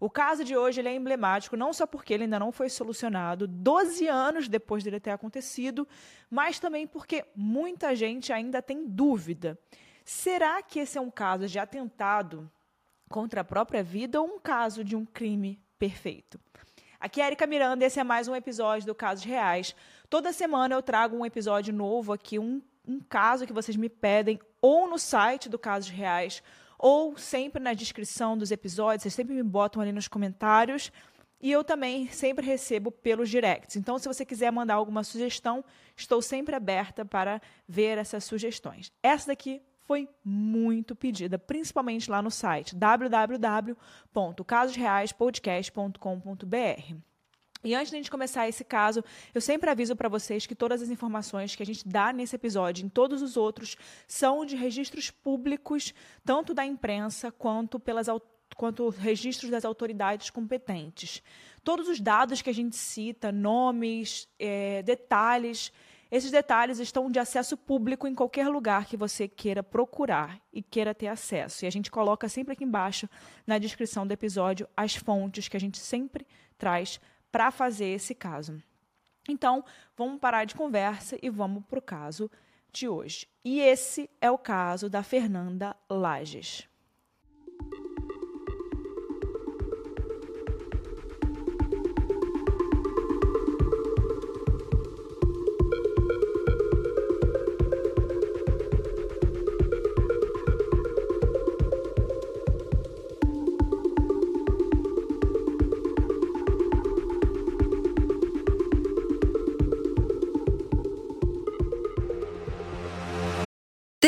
O caso de hoje é emblemático não só porque ele ainda não foi solucionado 12 anos depois dele ter acontecido, mas também porque muita gente ainda tem dúvida. Será que esse é um caso de atentado contra a própria vida ou um caso de um crime perfeito? Aqui é Erika Miranda, esse é mais um episódio do Casos Reais. Toda semana eu trago um episódio novo aqui, um, um caso que vocês me pedem, ou no site do Casos Reais, ou sempre na descrição dos episódios, vocês sempre me botam ali nos comentários. E eu também sempre recebo pelos directs. Então, se você quiser mandar alguma sugestão, estou sempre aberta para ver essas sugestões. Essa daqui foi muito pedida, principalmente lá no site www.casosreaispodcast.com.br. E antes de a gente começar esse caso, eu sempre aviso para vocês que todas as informações que a gente dá nesse episódio, em todos os outros, são de registros públicos, tanto da imprensa quanto pelas quanto registros das autoridades competentes. Todos os dados que a gente cita, nomes, é, detalhes, esses detalhes estão de acesso público em qualquer lugar que você queira procurar e queira ter acesso. E a gente coloca sempre aqui embaixo, na descrição do episódio, as fontes que a gente sempre traz para fazer esse caso. Então, vamos parar de conversa e vamos para o caso de hoje. E esse é o caso da Fernanda Lages.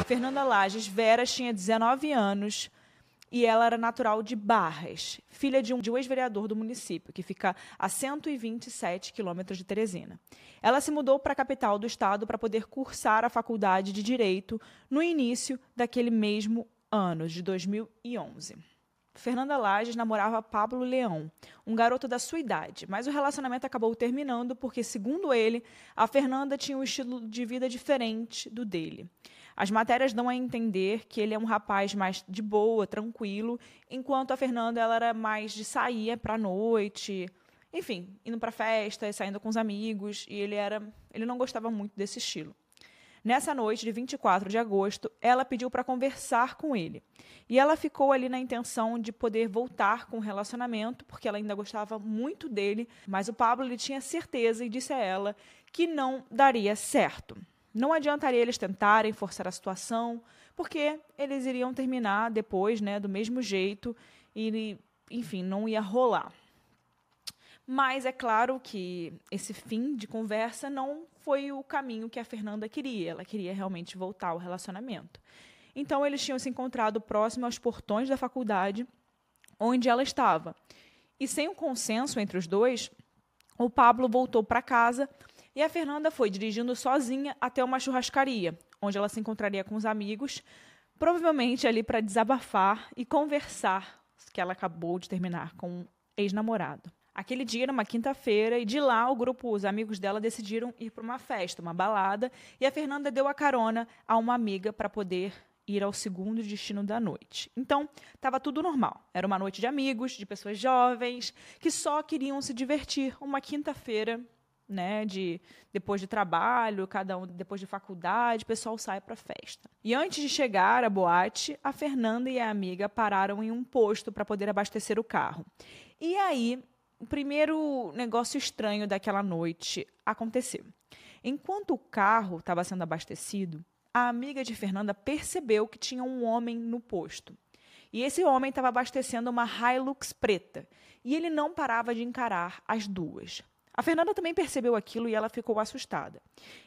Fernanda Lages Veras tinha 19 anos e ela era natural de Barras, filha de um, um ex-vereador do município, que fica a 127 quilômetros de Teresina. Ela se mudou para a capital do estado para poder cursar a faculdade de Direito no início daquele mesmo ano, de 2011. Fernanda Lages namorava Pablo Leão, um garoto da sua idade, mas o relacionamento acabou terminando porque, segundo ele, a Fernanda tinha um estilo de vida diferente do dele. As matérias dão a entender que ele é um rapaz mais de boa, tranquilo, enquanto a Fernanda ela era mais de sair para noite, enfim, indo para festa, saindo com os amigos, e ele era, ele não gostava muito desse estilo. Nessa noite de 24 de agosto, ela pediu para conversar com ele. E ela ficou ali na intenção de poder voltar com o relacionamento, porque ela ainda gostava muito dele, mas o Pablo ele tinha certeza e disse a ela que não daria certo. Não adiantaria eles tentarem forçar a situação, porque eles iriam terminar depois, né, do mesmo jeito e, enfim, não ia rolar. Mas é claro que esse fim de conversa não foi o caminho que a Fernanda queria. Ela queria realmente voltar ao relacionamento. Então eles tinham se encontrado próximo aos portões da faculdade onde ela estava. E sem um consenso entre os dois, o Pablo voltou para casa e a Fernanda foi dirigindo sozinha até uma churrascaria, onde ela se encontraria com os amigos, provavelmente ali para desabafar e conversar que ela acabou de terminar com um ex-namorado. Aquele dia era uma quinta-feira e de lá o grupo, os amigos dela decidiram ir para uma festa, uma balada, e a Fernanda deu a carona a uma amiga para poder ir ao segundo destino da noite. Então, estava tudo normal. Era uma noite de amigos, de pessoas jovens que só queriam se divertir, uma quinta-feira né, de depois de trabalho, cada um depois de faculdade, o pessoal sai para festa. E antes de chegar à boate, a Fernanda e a amiga pararam em um posto para poder abastecer o carro. E aí, o primeiro negócio estranho daquela noite aconteceu. Enquanto o carro estava sendo abastecido, a amiga de Fernanda percebeu que tinha um homem no posto. E esse homem estava abastecendo uma Hilux preta. E ele não parava de encarar as duas. A Fernanda também percebeu aquilo e ela ficou assustada.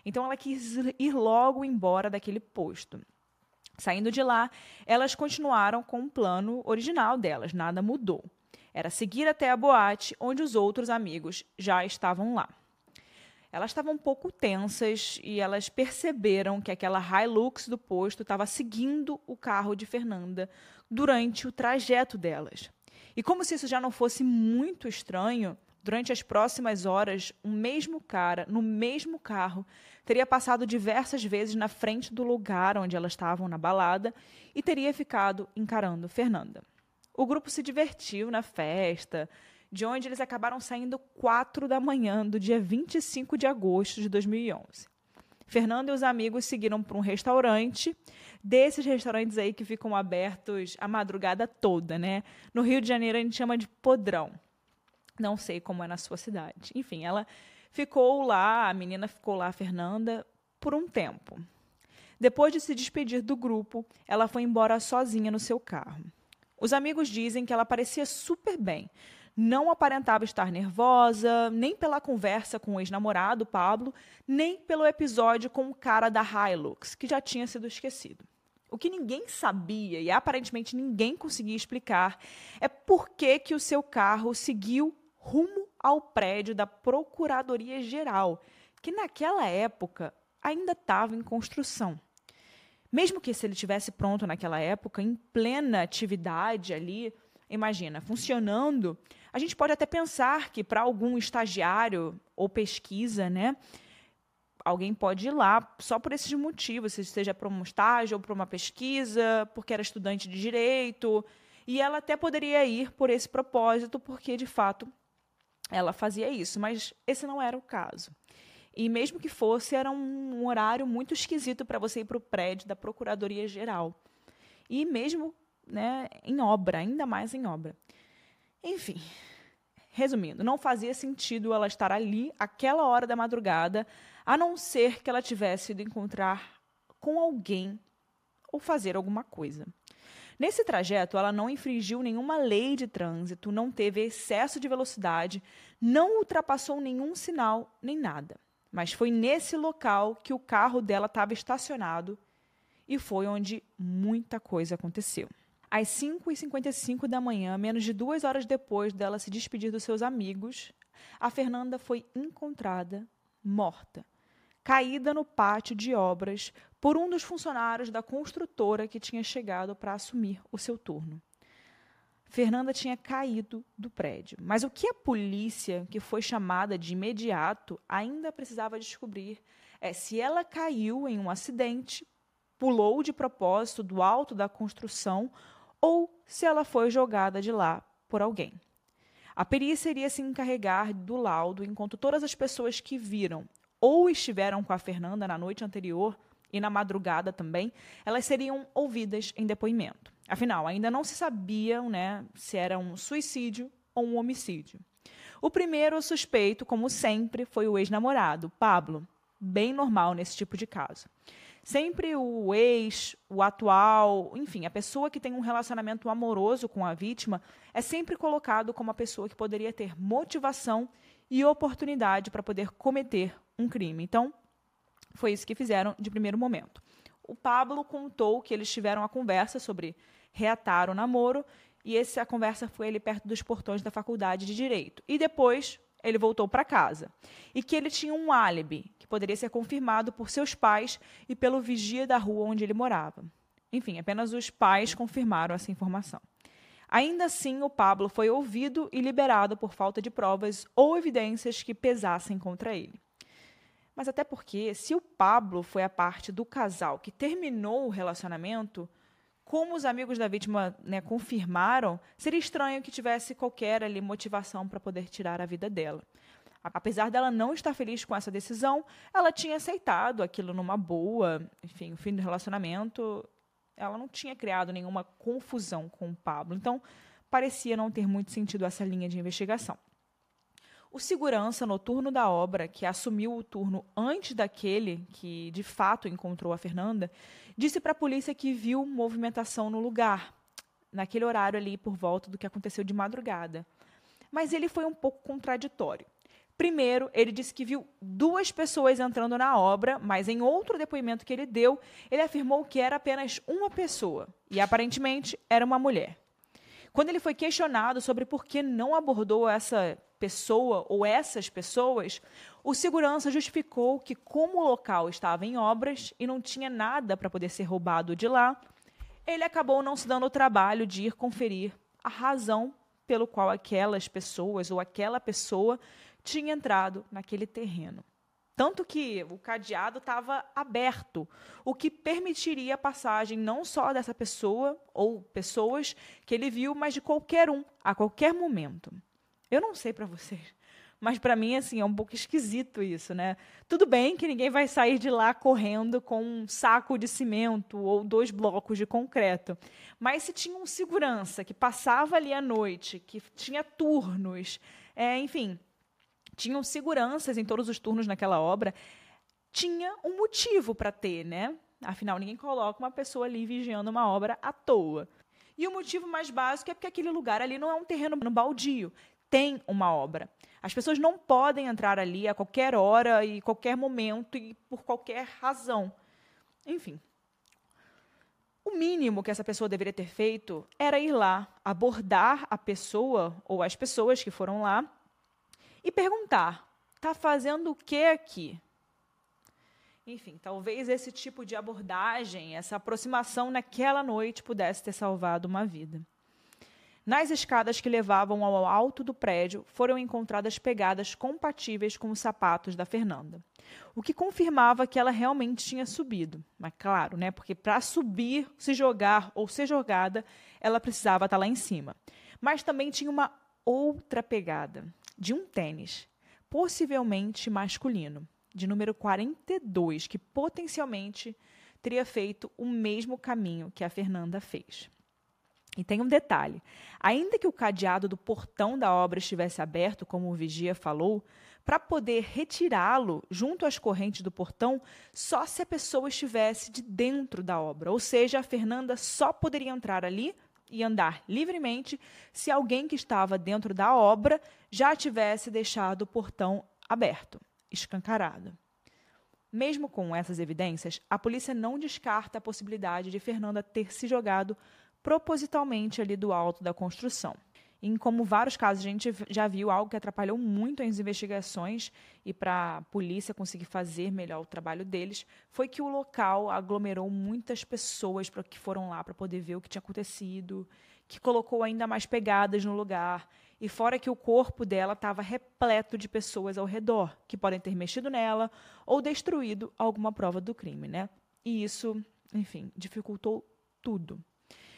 Então ela quis ir logo embora daquele posto. Saindo de lá, elas continuaram com o plano original delas, nada mudou. era seguir até a boate, onde os outros amigos já estavam lá. Elas estavam um pouco tensas e elas perceberam que aquela Hilux do posto estava seguindo o carro de Fernanda durante o trajeto delas. E como se isso já não fosse muito estranho, durante as próximas horas, o mesmo cara, no mesmo carro, teria passado diversas vezes na frente do lugar onde elas estavam na balada e teria ficado encarando Fernanda. O grupo se divertiu na festa, de onde eles acabaram saindo 4 da manhã do dia 25 de agosto de 2011. Fernando e os amigos seguiram para um restaurante, desses restaurantes aí que ficam abertos a madrugada toda, né? No Rio de Janeiro a gente chama de podrão. Não sei como é na sua cidade. Enfim, ela ficou lá, a menina ficou lá, a Fernanda, por um tempo. Depois de se despedir do grupo, ela foi embora sozinha no seu carro. Os amigos dizem que ela parecia super bem, não aparentava estar nervosa, nem pela conversa com o ex-namorado, Pablo, nem pelo episódio com o cara da Hilux, que já tinha sido esquecido. O que ninguém sabia e aparentemente ninguém conseguia explicar é por que, que o seu carro seguiu rumo ao prédio da Procuradoria Geral, que naquela época ainda estava em construção. Mesmo que se ele tivesse pronto naquela época, em plena atividade ali, imagina, funcionando, a gente pode até pensar que para algum estagiário ou pesquisa, né, alguém pode ir lá só por esses motivos, seja para um estágio ou para uma pesquisa, porque era estudante de direito, e ela até poderia ir por esse propósito, porque de fato ela fazia isso, mas esse não era o caso. E mesmo que fosse, era um horário muito esquisito para você ir para o prédio da Procuradoria Geral. E mesmo né, em obra, ainda mais em obra. Enfim, resumindo, não fazia sentido ela estar ali aquela hora da madrugada, a não ser que ela tivesse ido encontrar com alguém ou fazer alguma coisa. Nesse trajeto, ela não infringiu nenhuma lei de trânsito, não teve excesso de velocidade, não ultrapassou nenhum sinal, nem nada. Mas foi nesse local que o carro dela estava estacionado e foi onde muita coisa aconteceu. Às 5h55 da manhã, menos de duas horas depois dela se despedir dos seus amigos, a Fernanda foi encontrada morta, caída no pátio de obras por um dos funcionários da construtora que tinha chegado para assumir o seu turno. Fernanda tinha caído do prédio, mas o que a polícia, que foi chamada de imediato, ainda precisava descobrir é se ela caiu em um acidente, pulou de propósito do alto da construção ou se ela foi jogada de lá por alguém. A perícia iria se encarregar do laudo enquanto todas as pessoas que viram ou estiveram com a Fernanda na noite anterior e na madrugada também, elas seriam ouvidas em depoimento. Afinal, ainda não se sabia né, se era um suicídio ou um homicídio. O primeiro suspeito, como sempre, foi o ex-namorado, Pablo, bem normal nesse tipo de caso. Sempre o ex, o atual, enfim, a pessoa que tem um relacionamento amoroso com a vítima é sempre colocado como a pessoa que poderia ter motivação e oportunidade para poder cometer um crime. Então, foi isso que fizeram de primeiro momento. O Pablo contou que eles tiveram a conversa sobre reatar o namoro e essa conversa foi ali perto dos portões da faculdade de direito. E depois ele voltou para casa. E que ele tinha um álibi, que poderia ser confirmado por seus pais e pelo vigia da rua onde ele morava. Enfim, apenas os pais confirmaram essa informação. Ainda assim, o Pablo foi ouvido e liberado por falta de provas ou evidências que pesassem contra ele. Mas até porque, se o Pablo foi a parte do casal que terminou o relacionamento, como os amigos da vítima né, confirmaram, seria estranho que tivesse qualquer ali motivação para poder tirar a vida dela. Apesar dela não estar feliz com essa decisão, ela tinha aceitado aquilo numa boa, enfim, o fim do relacionamento. Ela não tinha criado nenhuma confusão com o Pablo, então parecia não ter muito sentido essa linha de investigação. O segurança noturno da obra, que assumiu o turno antes daquele que de fato encontrou a Fernanda, disse para a polícia que viu movimentação no lugar, naquele horário ali por volta do que aconteceu de madrugada. Mas ele foi um pouco contraditório. Primeiro, ele disse que viu duas pessoas entrando na obra, mas em outro depoimento que ele deu, ele afirmou que era apenas uma pessoa, e aparentemente era uma mulher. Quando ele foi questionado sobre por que não abordou essa pessoa ou essas pessoas, o segurança justificou que, como o local estava em obras e não tinha nada para poder ser roubado de lá, ele acabou não se dando o trabalho de ir conferir a razão pelo qual aquelas pessoas ou aquela pessoa tinha entrado naquele terreno. Tanto que o cadeado estava aberto, o que permitiria a passagem não só dessa pessoa ou pessoas que ele viu, mas de qualquer um, a qualquer momento. Eu não sei para vocês, mas para mim assim é um pouco esquisito isso, né? Tudo bem que ninguém vai sair de lá correndo com um saco de cimento ou dois blocos de concreto, mas se tinha um segurança que passava ali à noite, que tinha turnos, é, enfim, tinham seguranças em todos os turnos naquela obra, tinha um motivo para ter, né? Afinal, ninguém coloca uma pessoa ali vigiando uma obra à toa. E o motivo mais básico é porque aquele lugar ali não é um terreno no baldio, tem uma obra. As pessoas não podem entrar ali a qualquer hora e qualquer momento e por qualquer razão. Enfim. O mínimo que essa pessoa deveria ter feito era ir lá, abordar a pessoa ou as pessoas que foram lá e perguntar: está fazendo o que aqui? Enfim, talvez esse tipo de abordagem, essa aproximação naquela noite pudesse ter salvado uma vida. Nas escadas que levavam ao alto do prédio, foram encontradas pegadas compatíveis com os sapatos da Fernanda, o que confirmava que ela realmente tinha subido. Mas claro, né, porque para subir, se jogar ou ser jogada, ela precisava estar lá em cima. Mas também tinha uma outra pegada, de um tênis, possivelmente masculino, de número 42, que potencialmente teria feito o mesmo caminho que a Fernanda fez. E tem um detalhe: ainda que o cadeado do portão da obra estivesse aberto, como o vigia falou, para poder retirá-lo junto às correntes do portão, só se a pessoa estivesse de dentro da obra. Ou seja, a Fernanda só poderia entrar ali e andar livremente se alguém que estava dentro da obra já tivesse deixado o portão aberto, escancarado. Mesmo com essas evidências, a polícia não descarta a possibilidade de Fernanda ter se jogado propositalmente ali do alto da construção em como vários casos a gente já viu algo que atrapalhou muito as investigações e para a polícia conseguir fazer melhor o trabalho deles, foi que o local aglomerou muitas pessoas para que foram lá para poder ver o que tinha acontecido, que colocou ainda mais pegadas no lugar. E fora que o corpo dela estava repleto de pessoas ao redor, que podem ter mexido nela ou destruído alguma prova do crime, né? E isso, enfim, dificultou tudo.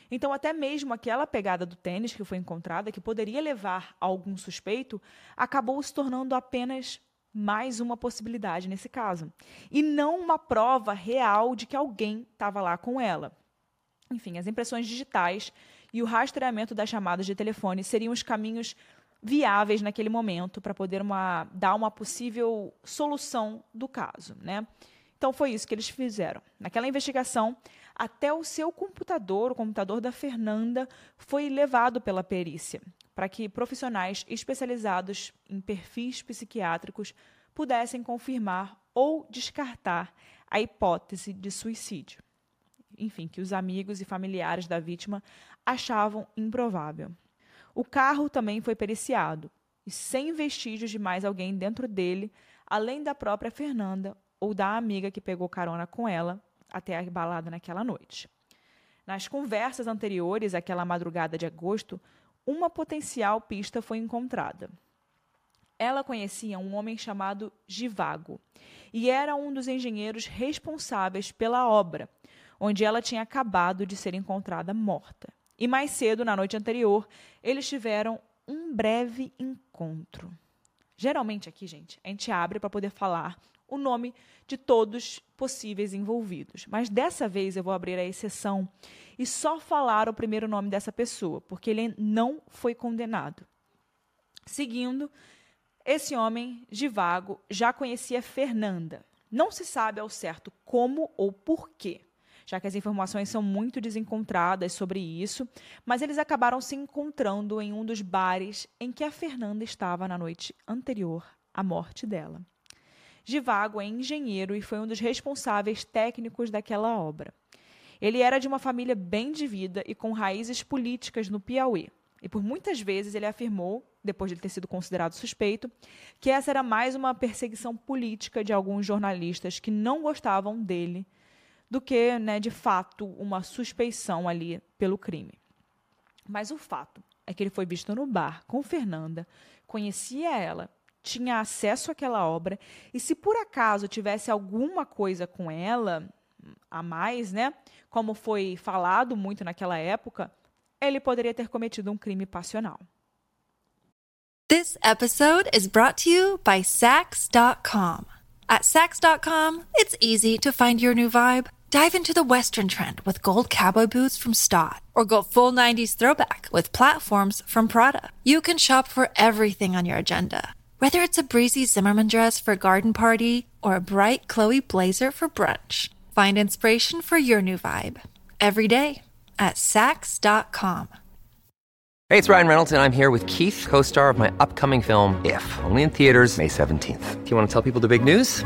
Então, até mesmo aquela pegada do tênis que foi encontrada, que poderia levar a algum suspeito, acabou se tornando apenas mais uma possibilidade nesse caso. E não uma prova real de que alguém estava lá com ela. Enfim, as impressões digitais e o rastreamento das chamadas de telefone seriam os caminhos viáveis naquele momento para poder uma, dar uma possível solução do caso. Né? Então foi isso que eles fizeram. Naquela investigação, até o seu computador, o computador da Fernanda, foi levado pela perícia, para que profissionais especializados em perfis psiquiátricos pudessem confirmar ou descartar a hipótese de suicídio. Enfim, que os amigos e familiares da vítima achavam improvável. O carro também foi periciado, e sem vestígios de mais alguém dentro dele, além da própria Fernanda ou da amiga que pegou carona com ela até a balada naquela noite. Nas conversas anteriores àquela madrugada de agosto, uma potencial pista foi encontrada. Ela conhecia um homem chamado Givago e era um dos engenheiros responsáveis pela obra, onde ela tinha acabado de ser encontrada morta. E mais cedo, na noite anterior, eles tiveram um breve encontro. Geralmente aqui, gente, a gente abre para poder falar o nome de todos possíveis envolvidos. Mas dessa vez eu vou abrir a exceção e só falar o primeiro nome dessa pessoa, porque ele não foi condenado. Seguindo, esse homem, de vago, já conhecia Fernanda. Não se sabe ao certo como ou porquê, já que as informações são muito desencontradas sobre isso, mas eles acabaram se encontrando em um dos bares em que a Fernanda estava na noite anterior à morte dela. Givago é engenheiro e foi um dos responsáveis técnicos daquela obra. Ele era de uma família bem de vida e com raízes políticas no Piauí. E por muitas vezes ele afirmou, depois de ele ter sido considerado suspeito, que essa era mais uma perseguição política de alguns jornalistas que não gostavam dele do que, né, de fato, uma suspeição ali pelo crime. Mas o fato é que ele foi visto no bar com Fernanda, conhecia ela, tinha acesso àquela obra, e se por acaso tivesse alguma coisa com ela a mais, né, como foi falado muito naquela época, ele poderia ter cometido um crime passional. This episode is brought to you by Sax.com. At Sax.com, it's easy to find your new vibe. Dive into the Western trend with gold cowboy boots from Stott, or go full 90s throwback with platforms from Prada. You can shop for everything on your agenda, whether it's a breezy Zimmerman dress for a garden party or a bright Chloe blazer for brunch. Find inspiration for your new vibe every day at Saks.com. Hey, it's Ryan Reynolds, and I'm here with Keith, co star of my upcoming film, If, only in theaters, May 17th. Do you want to tell people the big news?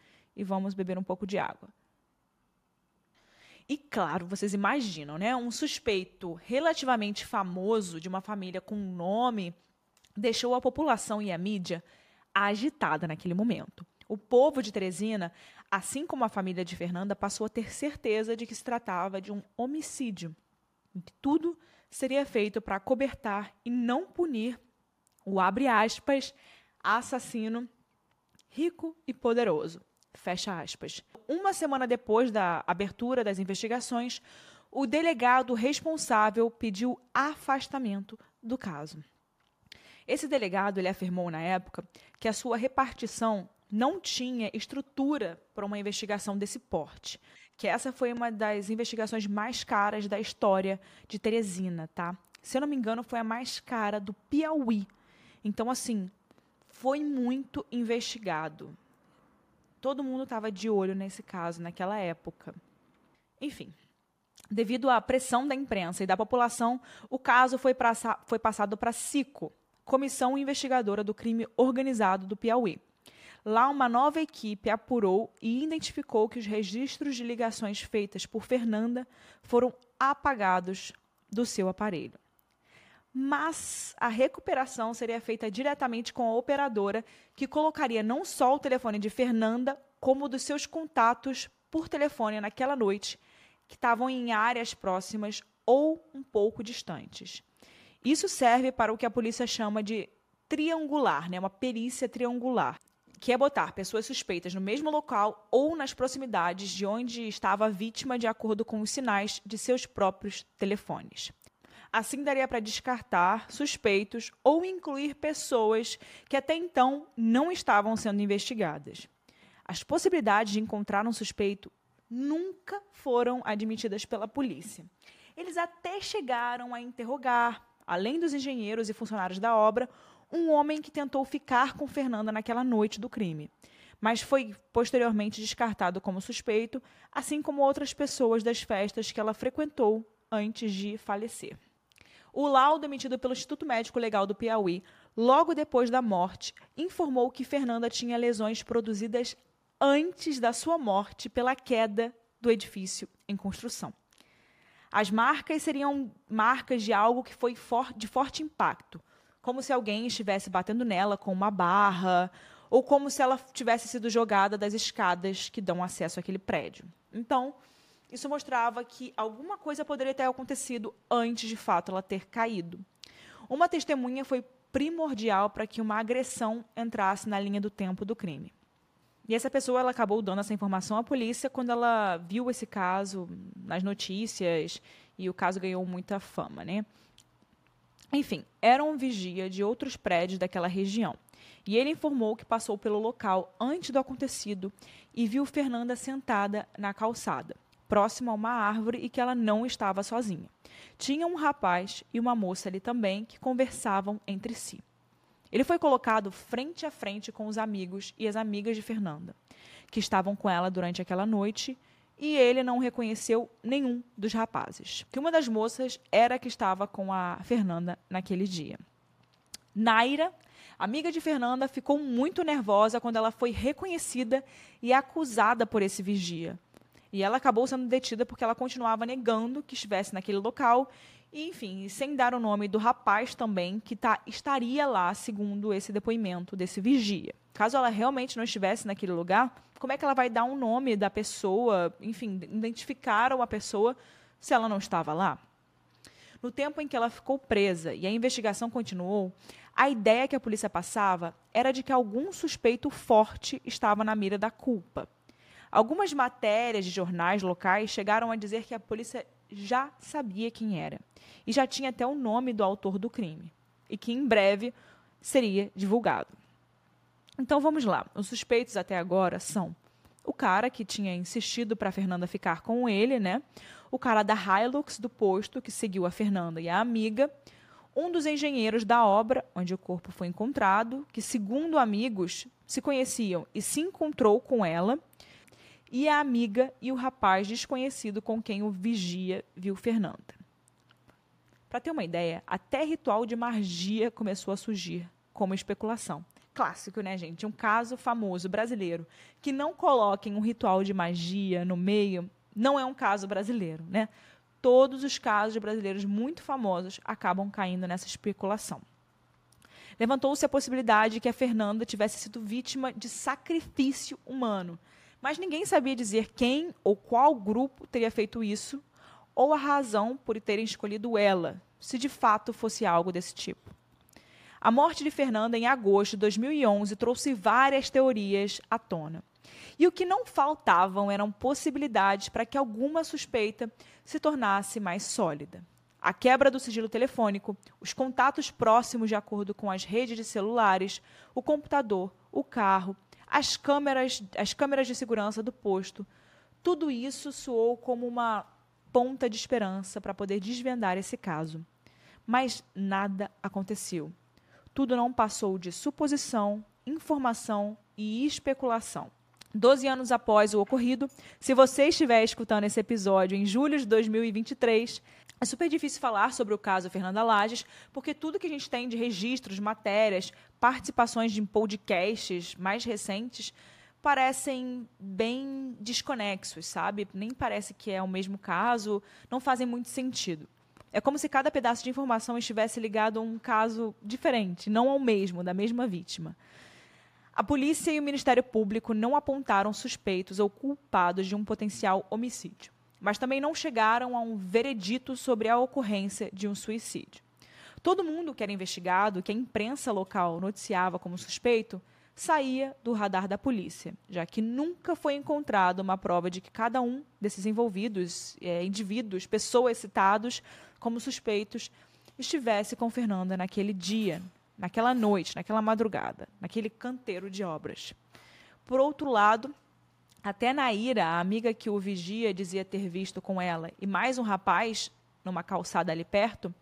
e vamos beber um pouco de água. E claro, vocês imaginam, né? Um suspeito relativamente famoso de uma família com nome deixou a população e a mídia agitada naquele momento. O povo de Teresina, assim como a família de Fernanda, passou a ter certeza de que se tratava de um homicídio. Que tudo seria feito para cobertar e não punir o aspas assassino rico e poderoso. Fecha aspas. Uma semana depois da abertura das investigações, o delegado responsável pediu afastamento do caso. Esse delegado ele afirmou na época que a sua repartição não tinha estrutura para uma investigação desse porte, que essa foi uma das investigações mais caras da história de Teresina, tá? Se eu não me engano, foi a mais cara do Piauí. Então, assim, foi muito investigado. Todo mundo estava de olho nesse caso naquela época. Enfim, devido à pressão da imprensa e da população, o caso foi, foi passado para CICO, Comissão Investigadora do Crime Organizado do Piauí. Lá, uma nova equipe apurou e identificou que os registros de ligações feitas por Fernanda foram apagados do seu aparelho. Mas a recuperação seria feita diretamente com a operadora, que colocaria não só o telefone de Fernanda, como dos seus contatos por telefone naquela noite, que estavam em áreas próximas ou um pouco distantes. Isso serve para o que a polícia chama de triangular, né? uma perícia triangular, que é botar pessoas suspeitas no mesmo local ou nas proximidades de onde estava a vítima, de acordo com os sinais de seus próprios telefones. Assim, daria para descartar suspeitos ou incluir pessoas que até então não estavam sendo investigadas. As possibilidades de encontrar um suspeito nunca foram admitidas pela polícia. Eles até chegaram a interrogar, além dos engenheiros e funcionários da obra, um homem que tentou ficar com Fernanda naquela noite do crime, mas foi posteriormente descartado como suspeito, assim como outras pessoas das festas que ela frequentou antes de falecer. O laudo emitido pelo Instituto Médico Legal do Piauí, logo depois da morte, informou que Fernanda tinha lesões produzidas antes da sua morte pela queda do edifício em construção. As marcas seriam marcas de algo que foi for de forte impacto, como se alguém estivesse batendo nela com uma barra, ou como se ela tivesse sido jogada das escadas que dão acesso àquele prédio. Então, isso mostrava que alguma coisa poderia ter acontecido antes de fato ela ter caído. Uma testemunha foi primordial para que uma agressão entrasse na linha do tempo do crime. E essa pessoa ela acabou dando essa informação à polícia quando ela viu esse caso nas notícias e o caso ganhou muita fama, né? Enfim, era um vigia de outros prédios daquela região. E ele informou que passou pelo local antes do acontecido e viu Fernanda sentada na calçada próximo a uma árvore e que ela não estava sozinha. Tinha um rapaz e uma moça ali também que conversavam entre si. Ele foi colocado frente a frente com os amigos e as amigas de Fernanda, que estavam com ela durante aquela noite, e ele não reconheceu nenhum dos rapazes. Que uma das moças era a que estava com a Fernanda naquele dia. Naira, amiga de Fernanda, ficou muito nervosa quando ela foi reconhecida e acusada por esse vigia. E ela acabou sendo detida porque ela continuava negando que estivesse naquele local e, enfim, sem dar o nome do rapaz também que tá, estaria lá, segundo esse depoimento desse vigia. Caso ela realmente não estivesse naquele lugar, como é que ela vai dar um nome da pessoa, enfim, identificar uma pessoa se ela não estava lá? No tempo em que ela ficou presa e a investigação continuou, a ideia que a polícia passava era de que algum suspeito forte estava na mira da culpa. Algumas matérias de jornais locais chegaram a dizer que a polícia já sabia quem era e já tinha até o nome do autor do crime e que em breve seria divulgado. Então vamos lá. Os suspeitos até agora são o cara que tinha insistido para Fernanda ficar com ele, né? O cara da Hilux do posto que seguiu a Fernanda e a amiga, um dos engenheiros da obra onde o corpo foi encontrado, que segundo amigos se conheciam e se encontrou com ela, e a amiga e o rapaz desconhecido com quem o vigia viu Fernanda. Para ter uma ideia, até ritual de magia começou a surgir como especulação. Clássico, né, gente? Um caso famoso brasileiro que não coloquem um ritual de magia no meio não é um caso brasileiro, né? Todos os casos de brasileiros muito famosos acabam caindo nessa especulação. Levantou-se a possibilidade de que a Fernanda tivesse sido vítima de sacrifício humano mas ninguém sabia dizer quem ou qual grupo teria feito isso, ou a razão por terem escolhido ela, se de fato fosse algo desse tipo. A morte de Fernanda em agosto de 2011 trouxe várias teorias à tona. E o que não faltavam eram possibilidades para que alguma suspeita se tornasse mais sólida. A quebra do sigilo telefônico, os contatos próximos de acordo com as redes de celulares, o computador, o carro, as câmeras, as câmeras de segurança do posto. Tudo isso soou como uma ponta de esperança para poder desvendar esse caso. Mas nada aconteceu. Tudo não passou de suposição, informação e especulação. Doze anos após o ocorrido, se você estiver escutando esse episódio em julho de 2023, é super difícil falar sobre o caso Fernanda Lages, porque tudo que a gente tem de registros, matérias, participações de podcasts mais recentes parecem bem desconexos, sabe? Nem parece que é o mesmo caso, não fazem muito sentido. É como se cada pedaço de informação estivesse ligado a um caso diferente, não ao mesmo, da mesma vítima. A polícia e o Ministério Público não apontaram suspeitos ou culpados de um potencial homicídio mas também não chegaram a um veredito sobre a ocorrência de um suicídio. Todo mundo que era investigado, que a imprensa local noticiava como suspeito, saía do radar da polícia, já que nunca foi encontrada uma prova de que cada um desses envolvidos, é, indivíduos, pessoas citados como suspeitos, estivesse com Fernanda naquele dia, naquela noite, naquela madrugada, naquele canteiro de obras. Por outro lado, até Naira, a amiga que o vigia dizia ter visto com ela, e mais um rapaz numa calçada ali perto,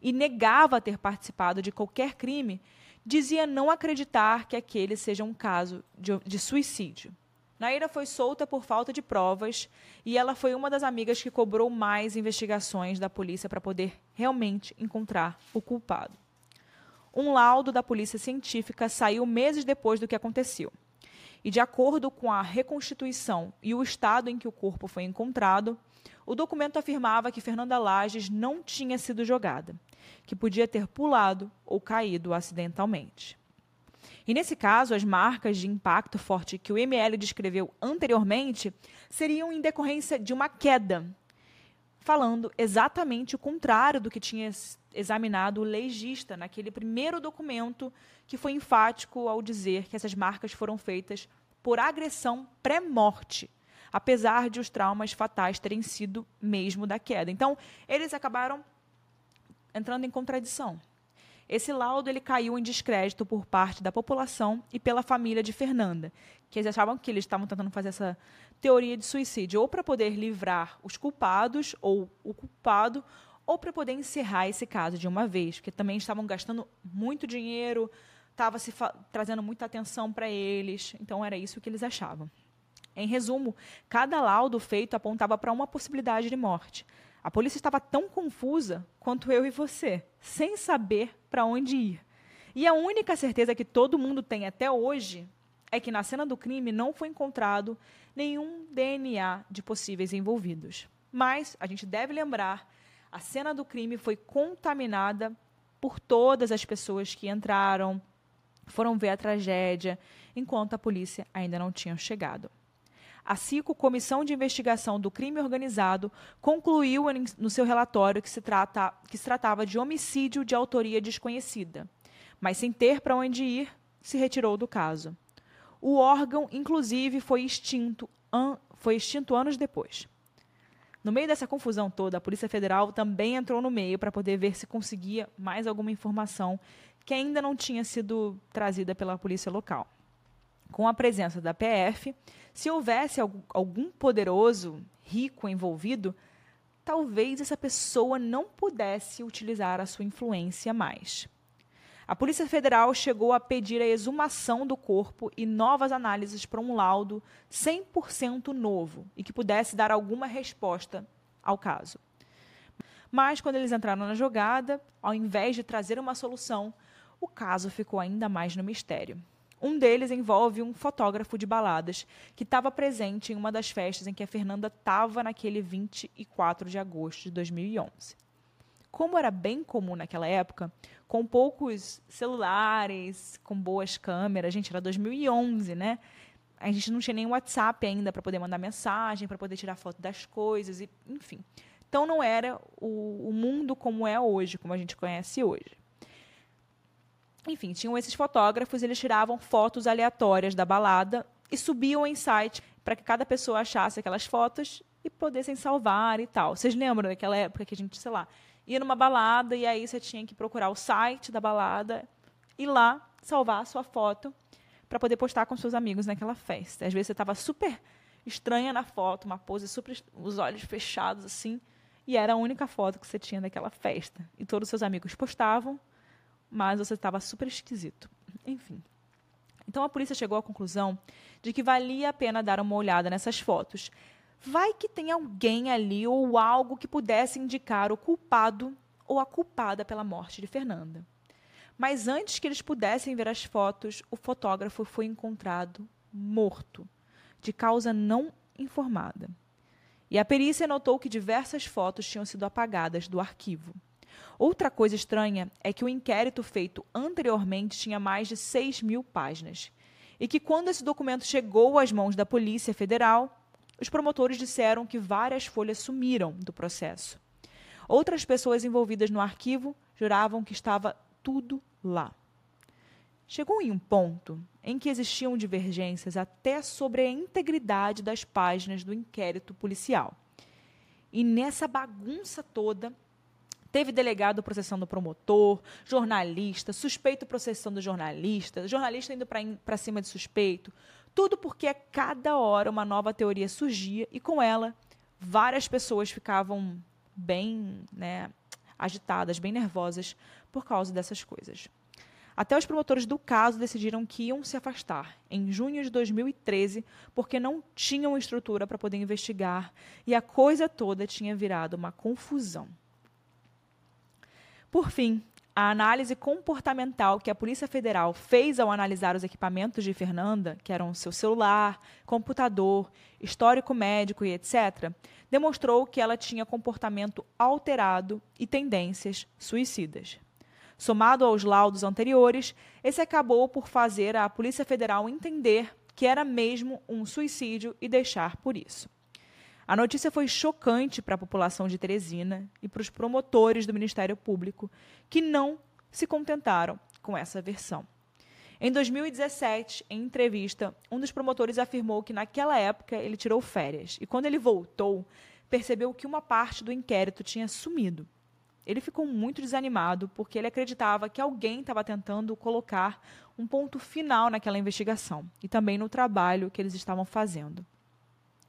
e negava ter participado de qualquer crime, dizia não acreditar que aquele seja um caso de, de suicídio. Naira foi solta por falta de provas e ela foi uma das amigas que cobrou mais investigações da polícia para poder realmente encontrar o culpado. Um laudo da polícia científica saiu meses depois do que aconteceu. E de acordo com a reconstituição e o estado em que o corpo foi encontrado, o documento afirmava que Fernanda Lages não tinha sido jogada, que podia ter pulado ou caído acidentalmente. E nesse caso, as marcas de impacto forte que o ML descreveu anteriormente seriam em decorrência de uma queda, falando exatamente o contrário do que tinha examinado o legista naquele primeiro documento que foi enfático ao dizer que essas marcas foram feitas por agressão pré-morte, apesar de os traumas fatais terem sido mesmo da queda. Então, eles acabaram entrando em contradição. Esse laudo ele caiu em descrédito por parte da população e pela família de Fernanda, que eles achavam que eles estavam tentando fazer essa teoria de suicídio, ou para poder livrar os culpados ou o culpado, ou para poder encerrar esse caso de uma vez, porque também estavam gastando muito dinheiro, estava se trazendo muita atenção para eles, então era isso que eles achavam. Em resumo, cada laudo feito apontava para uma possibilidade de morte. A polícia estava tão confusa quanto eu e você, sem saber para onde ir. E a única certeza que todo mundo tem até hoje é que na cena do crime não foi encontrado nenhum DNA de possíveis envolvidos. Mas a gente deve lembrar, a cena do crime foi contaminada por todas as pessoas que entraram, foram ver a tragédia, enquanto a polícia ainda não tinha chegado. A CICO, Comissão de Investigação do Crime Organizado, concluiu no seu relatório que se, trata, que se tratava de homicídio de autoria desconhecida, mas sem ter para onde ir, se retirou do caso. O órgão, inclusive, foi extinto, an, foi extinto anos depois. No meio dessa confusão toda, a Polícia Federal também entrou no meio para poder ver se conseguia mais alguma informação que ainda não tinha sido trazida pela polícia local com a presença da PF, se houvesse algum poderoso, rico envolvido, talvez essa pessoa não pudesse utilizar a sua influência mais. A Polícia Federal chegou a pedir a exumação do corpo e novas análises para um laudo 100% novo e que pudesse dar alguma resposta ao caso. Mas, quando eles entraram na jogada, ao invés de trazer uma solução, o caso ficou ainda mais no mistério. Um deles envolve um fotógrafo de baladas que estava presente em uma das festas em que a Fernanda estava naquele 24 de agosto de 2011. Como era bem comum naquela época, com poucos celulares, com boas câmeras, gente, era 2011, né? A gente não tinha nem WhatsApp ainda para poder mandar mensagem, para poder tirar foto das coisas, e, enfim. Então não era o, o mundo como é hoje, como a gente conhece hoje. Enfim, tinham esses fotógrafos, eles tiravam fotos aleatórias da balada e subiam em site para que cada pessoa achasse aquelas fotos e pudessem salvar e tal. Vocês lembram daquela época que a gente, sei lá, ia numa balada e aí você tinha que procurar o site da balada e lá salvar a sua foto para poder postar com seus amigos naquela festa. Às vezes você estava super estranha na foto, uma pose super os olhos fechados assim, e era a única foto que você tinha daquela festa. E todos os seus amigos postavam mas você estava super esquisito. Enfim. Então a polícia chegou à conclusão de que valia a pena dar uma olhada nessas fotos. Vai que tem alguém ali ou algo que pudesse indicar o culpado ou a culpada pela morte de Fernanda. Mas antes que eles pudessem ver as fotos, o fotógrafo foi encontrado morto, de causa não informada. E a perícia notou que diversas fotos tinham sido apagadas do arquivo. Outra coisa estranha é que o inquérito feito anteriormente tinha mais de 6 mil páginas. E que quando esse documento chegou às mãos da Polícia Federal, os promotores disseram que várias folhas sumiram do processo. Outras pessoas envolvidas no arquivo juravam que estava tudo lá. Chegou em um ponto em que existiam divergências até sobre a integridade das páginas do inquérito policial. E nessa bagunça toda, Teve delegado processando o promotor, jornalista, suspeito processando jornalista, jornalista indo para cima de suspeito. Tudo porque a cada hora uma nova teoria surgia e com ela várias pessoas ficavam bem né, agitadas, bem nervosas por causa dessas coisas. Até os promotores do caso decidiram que iam se afastar em junho de 2013 porque não tinham estrutura para poder investigar e a coisa toda tinha virado uma confusão. Por fim, a análise comportamental que a Polícia Federal fez ao analisar os equipamentos de Fernanda, que eram seu celular, computador, histórico médico e etc., demonstrou que ela tinha comportamento alterado e tendências suicidas. Somado aos laudos anteriores, esse acabou por fazer a Polícia Federal entender que era mesmo um suicídio e deixar por isso. A notícia foi chocante para a população de Teresina e para os promotores do Ministério Público, que não se contentaram com essa versão. Em 2017, em entrevista, um dos promotores afirmou que naquela época ele tirou férias e quando ele voltou, percebeu que uma parte do inquérito tinha sumido. Ele ficou muito desanimado porque ele acreditava que alguém estava tentando colocar um ponto final naquela investigação e também no trabalho que eles estavam fazendo.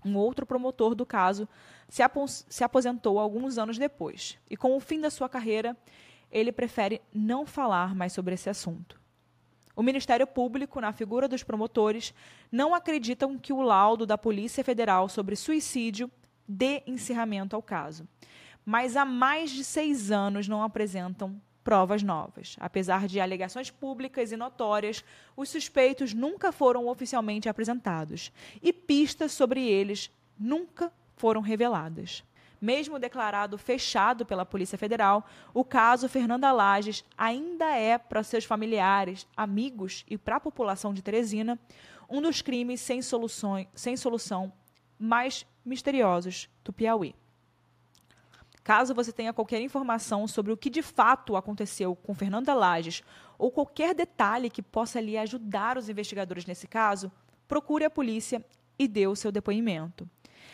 Um outro promotor do caso se, se aposentou alguns anos depois e, com o fim da sua carreira, ele prefere não falar mais sobre esse assunto. O Ministério Público, na figura dos promotores, não acreditam que o laudo da Polícia Federal sobre suicídio dê encerramento ao caso. Mas há mais de seis anos não apresentam provas novas. Apesar de alegações públicas e notórias, os suspeitos nunca foram oficialmente apresentados e pistas sobre eles nunca foram reveladas. Mesmo declarado fechado pela Polícia Federal, o caso Fernanda Lages ainda é para seus familiares, amigos e para a população de Teresina um dos crimes sem, solução, sem solução mais misteriosos do Piauí. Caso você tenha qualquer informação sobre o que de fato aconteceu com Fernanda Lages ou qualquer detalhe que possa lhe ajudar os investigadores nesse caso, procure a polícia e dê o seu depoimento.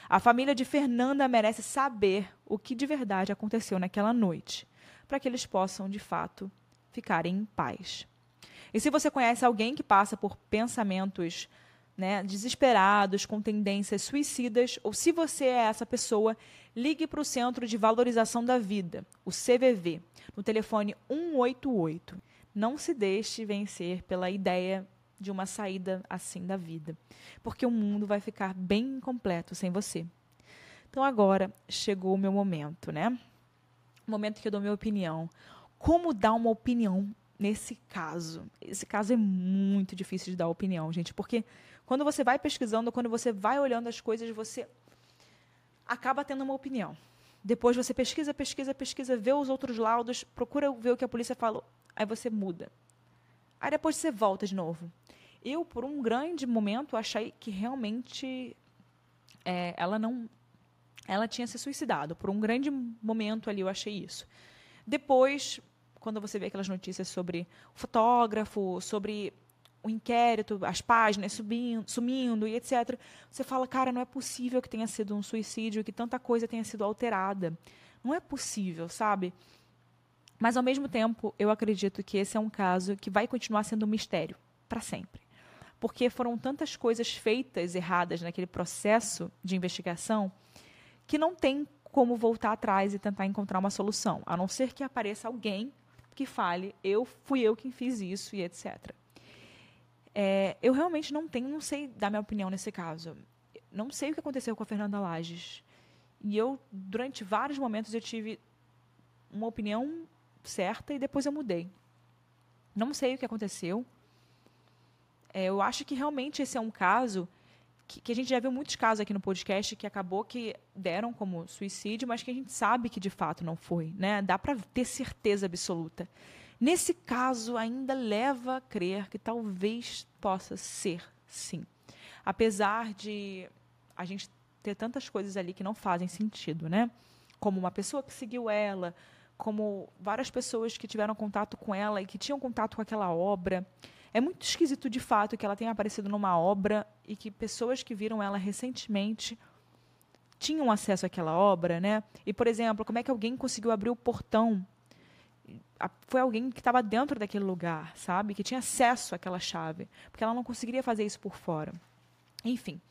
A família de Fernanda merece saber o que de verdade aconteceu naquela noite, para que eles possam, de fato, ficarem em paz. E se você conhece alguém que passa por pensamentos né, desesperados, com tendências suicidas, ou se você é essa pessoa, ligue para o Centro de Valorização da Vida, o CVV, no telefone 188. Não se deixe vencer pela ideia de uma saída assim da vida, porque o mundo vai ficar bem incompleto sem você. Então agora chegou o meu momento, né? O momento que eu dou minha opinião. Como dar uma opinião nesse caso? Esse caso é muito difícil de dar opinião, gente, porque quando você vai pesquisando, quando você vai olhando as coisas, você acaba tendo uma opinião. Depois você pesquisa, pesquisa, pesquisa, vê os outros laudos, procura ver o que a polícia falou, aí você muda. Aí depois você volta de novo. Eu, por um grande momento, achei que realmente é, ela não. Ela tinha se suicidado. Por um grande momento ali, eu achei isso. Depois, quando você vê aquelas notícias sobre o fotógrafo, sobre o inquérito, as páginas subindo, sumindo e etc., você fala, cara, não é possível que tenha sido um suicídio, que tanta coisa tenha sido alterada. Não é possível, sabe? Mas, ao mesmo tempo, eu acredito que esse é um caso que vai continuar sendo um mistério para sempre porque foram tantas coisas feitas erradas naquele processo de investigação que não tem como voltar atrás e tentar encontrar uma solução, a não ser que apareça alguém que fale, eu fui eu quem fiz isso e etc. É, eu realmente não tenho, não sei dar minha opinião nesse caso. Não sei o que aconteceu com a Fernanda Lages. E eu, durante vários momentos, eu tive uma opinião certa e depois eu mudei. Não sei o que aconteceu. É, eu acho que realmente esse é um caso que, que, a gente já viu muitos casos aqui no podcast que acabou que deram como suicídio, mas que a gente sabe que de fato não foi. Né? Dá para ter certeza absoluta. Nesse caso, ainda leva a crer que talvez possa ser, sim. Apesar de a gente ter tantas coisas ali que não fazem sentido, né? Como uma pessoa que seguiu ela, como várias pessoas que tiveram contato com ela e que tinham contato com aquela obra. É muito esquisito, de fato, que ela tenha aparecido numa obra e que pessoas que viram ela recentemente tinham acesso àquela obra, né? E, por exemplo, como é que alguém conseguiu abrir o portão? Foi alguém que estava dentro daquele lugar, sabe? Que tinha acesso àquela chave, porque ela não conseguiria fazer isso por fora. Enfim,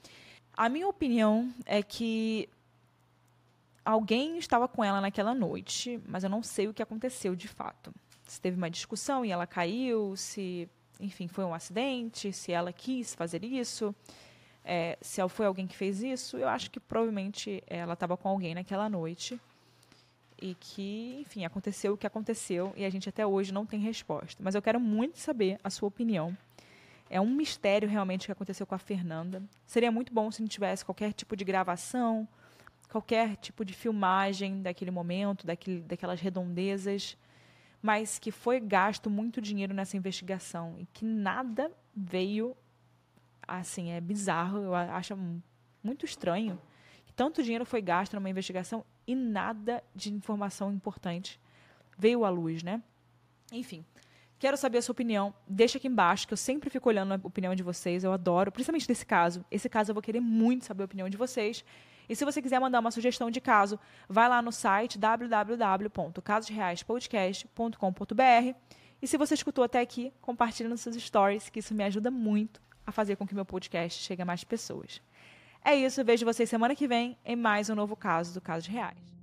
a minha opinião é que alguém estava com ela naquela noite, mas eu não sei o que aconteceu de fato. Se teve uma discussão e ela caiu, se enfim, foi um acidente, se ela quis fazer isso, é, se foi alguém que fez isso, eu acho que provavelmente ela estava com alguém naquela noite e que, enfim, aconteceu o que aconteceu e a gente até hoje não tem resposta. Mas eu quero muito saber a sua opinião. É um mistério realmente o que aconteceu com a Fernanda. Seria muito bom se não tivesse qualquer tipo de gravação, qualquer tipo de filmagem daquele momento, daquele, daquelas redondezas mas que foi gasto muito dinheiro nessa investigação e que nada veio assim, é bizarro, eu acho muito estranho. Que tanto dinheiro foi gasto numa investigação e nada de informação importante veio à luz, né? Enfim, quero saber a sua opinião. Deixa aqui embaixo, que eu sempre fico olhando a opinião de vocês, eu adoro, principalmente desse caso. Esse caso eu vou querer muito saber a opinião de vocês. E se você quiser mandar uma sugestão de caso, vai lá no site www.casosreaispodcast.com.br. E se você escutou até aqui, compartilhe nos seus stories, que isso me ajuda muito a fazer com que meu podcast chegue a mais pessoas. É isso, vejo vocês semana que vem em mais um novo caso do Casos Reais.